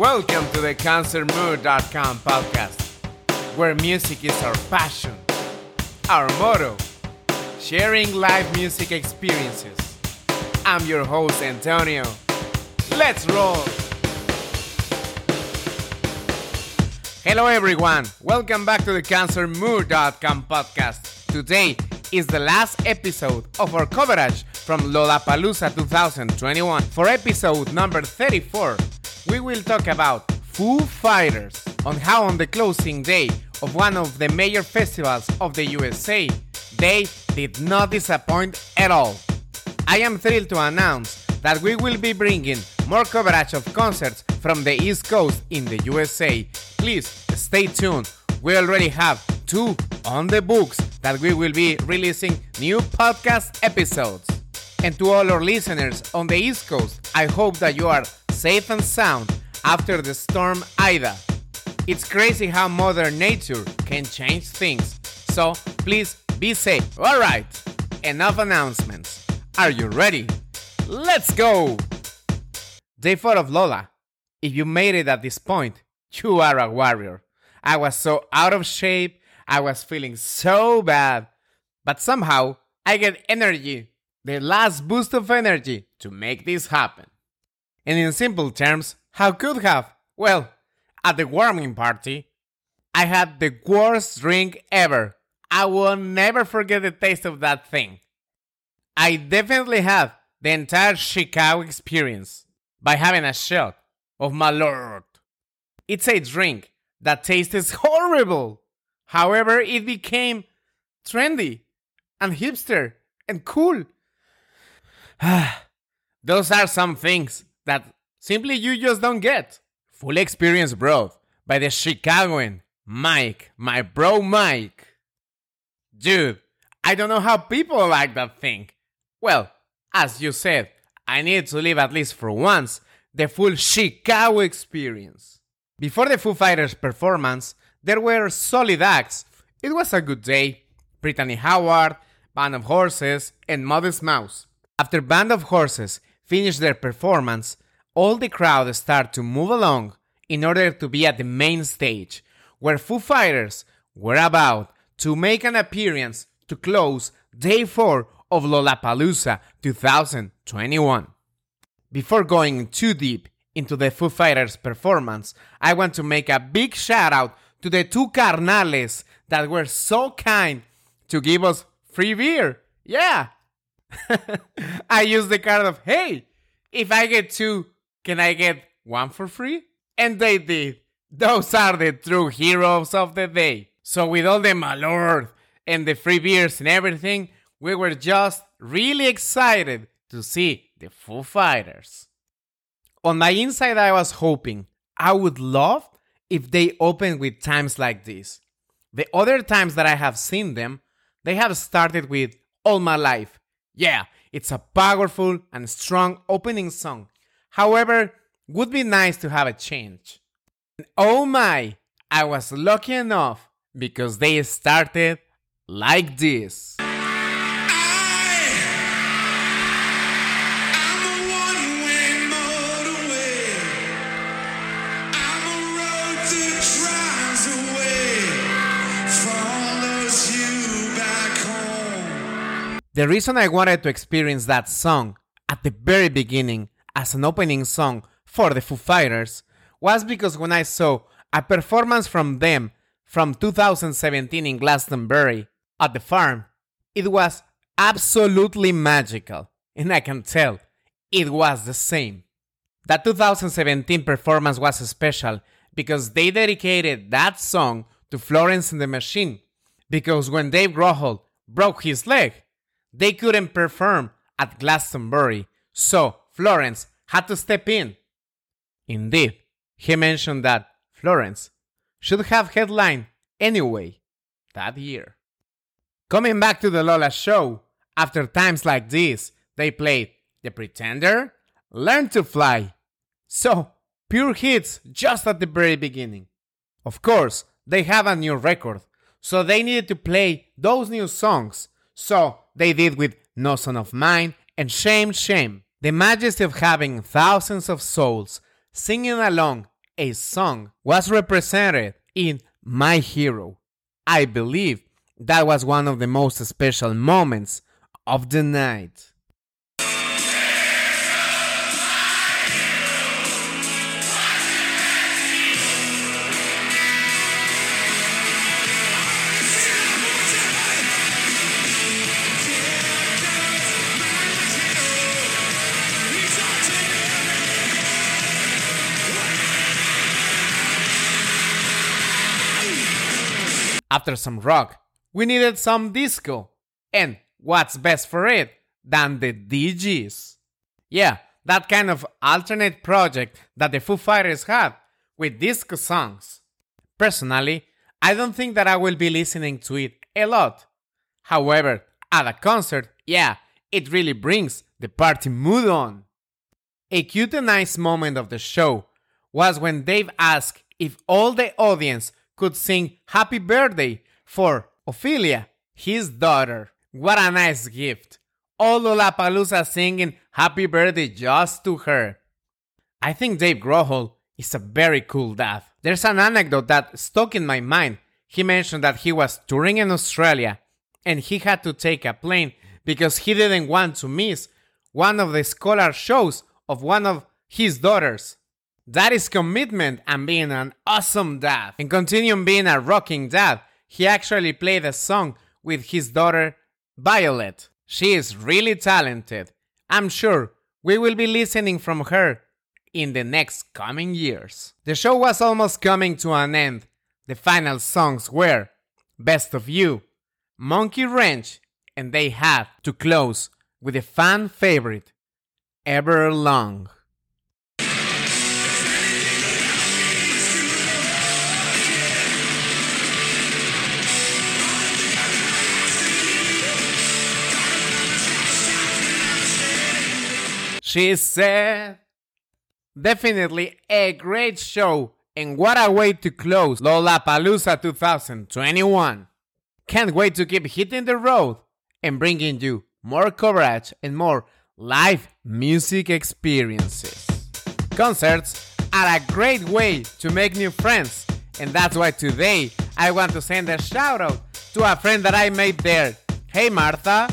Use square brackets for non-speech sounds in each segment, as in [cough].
Welcome to the ConcertMood.com podcast, where music is our passion, our motto, sharing live music experiences. I'm your host, Antonio. Let's roll! Hello, everyone. Welcome back to the ConcertMood.com podcast. Today is the last episode of our coverage from Lollapalooza 2021. For episode number 34, we will talk about Foo Fighters on how on the closing day of one of the major festivals of the USA, they did not disappoint at all. I am thrilled to announce that we will be bringing more coverage of concerts from the East Coast in the USA. Please stay tuned. We already have two on the books that we will be releasing new podcast episodes. And to all our listeners on the East Coast, I hope that you are safe and sound after the storm Ida. It's crazy how Mother Nature can change things. So please be safe. Alright, enough announcements. Are you ready? Let's go! Day 4 of Lolla. If you made it at this point, you are a warrior. I was so out of shape, I was feeling so bad. But somehow, I get energy, the last boost of energy to make this happen. And in simple terms, how could have? Well, at the warming party, I had the worst drink ever. I will never forget the taste of that thing. I definitely had the entire Chicago experience by having a shot of Malort. It's a drink that tastes [laughs] horrible. However, it became trendy and hipster and cool. [sighs] Those are some things that simply you just don't get. Full experience bro, by the Chicagoan Mike, my bro Mike. Dude, I don't know how people like that thing. Well, as you said, I need to live at least for once the full Chicago experience. Before the Foo Fighters performance, there were solid acts. It was a good day. Brittany Howard, Band of Horses, and Modest Mouse. After Band of Horses finished their performance, all the crowd start to move along in order to be at the main stage, where Foo Fighters were about to make an appearance to close day 4 of Lollapalooza 2021. Before going too deep into the Foo Fighters performance, I want to make a big shout out to the two carnales that were so kind to give us free beer. Yeah. [laughs] I used the card of, hey, if I get two, can I get one for free? And they did. Those are the true heroes of the day. So, with all the Malort and the free beers and everything, we were just really excited to see the Foo Fighters. On my inside, I was hoping I would love if they opened with Times Like These. The other times that I have seen them, they have started with All My Life. Yeah, it's a powerful and strong opening song. However, would be nice to have a change. And oh my, I was lucky enough because they started like this. The reason I wanted to experience that song at the very beginning as an opening song for the Foo Fighters was because when I saw a performance from them from 2017 in Glastonbury at the farm, it was absolutely magical. And I can tell it was the same. That 2017 performance was special because they dedicated that song to Florence and the Machine. Because when Dave Grohl broke his leg, they couldn't perform at Glastonbury, so Florence had to step in. Indeed, he mentioned that Florence should have headlined anyway that year. Coming back to the Lolla show, after Times Like These, they played The Pretender, Learn to Fly. So, pure hits just at the very beginning. Of course, they have a new record, so they needed to play those new songs. So, they did with No Son of Mine and Shame, Shame. The majesty of having thousands of souls singing along a song was represented in My Hero. I believe that was one of the most special moments of the night. After some rock, we needed some disco. And what's best for it than the Dee Gees? Yeah, that kind of alternate project that the Foo Fighters had with disco songs. Personally, I don't think that I will be listening to it a lot. However, at a concert, yeah, it really brings the party mood on. A cute and nice moment of the show was when Dave asked if all the audience could sing Happy Birthday for Ophelia, his daughter. What a nice gift. All Lollapalooza singing Happy Birthday just to her. I think Dave Grohl is a very cool dad. There's an anecdote that stuck in my mind. He mentioned that he was touring in Australia and he had to take a plane because he didn't want to miss one of the scholar shows of one of his daughters. That is commitment and being an awesome dad. And continuing being a rocking dad, he actually played a song with his daughter Violet. She is really talented. I'm sure we will be listening from her in the next coming years. The show was almost coming to an end. The final songs were Best of You, Monkey Wrench, and they had to close with a fan favorite, Everlong. She said, Definitely a great show, and what a way to close Lollapalooza 2021. Can't wait to keep hitting the road and bringing you more coverage and more live music experiences. Concerts are a great way to make new friends, and that's why today I want to send a shout out to a friend that I made there. Hey Martha,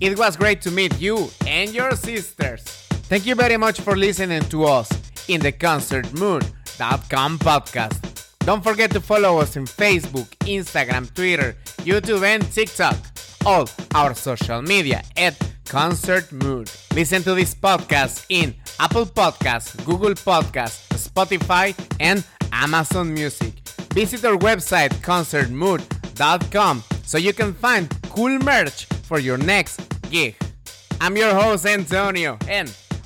it was great to meet you and your sisters. Thank you very much for listening to us in the concertmood.com podcast. Don't forget to follow us in Facebook, Instagram, Twitter, YouTube, and TikTok. All our social media at Concert Mood. Listen to this podcast in Apple Podcasts, Google Podcasts, Spotify, and Amazon Music. Visit our website concertmood.com so you can find cool merch for your next gig. I'm your host Antonio and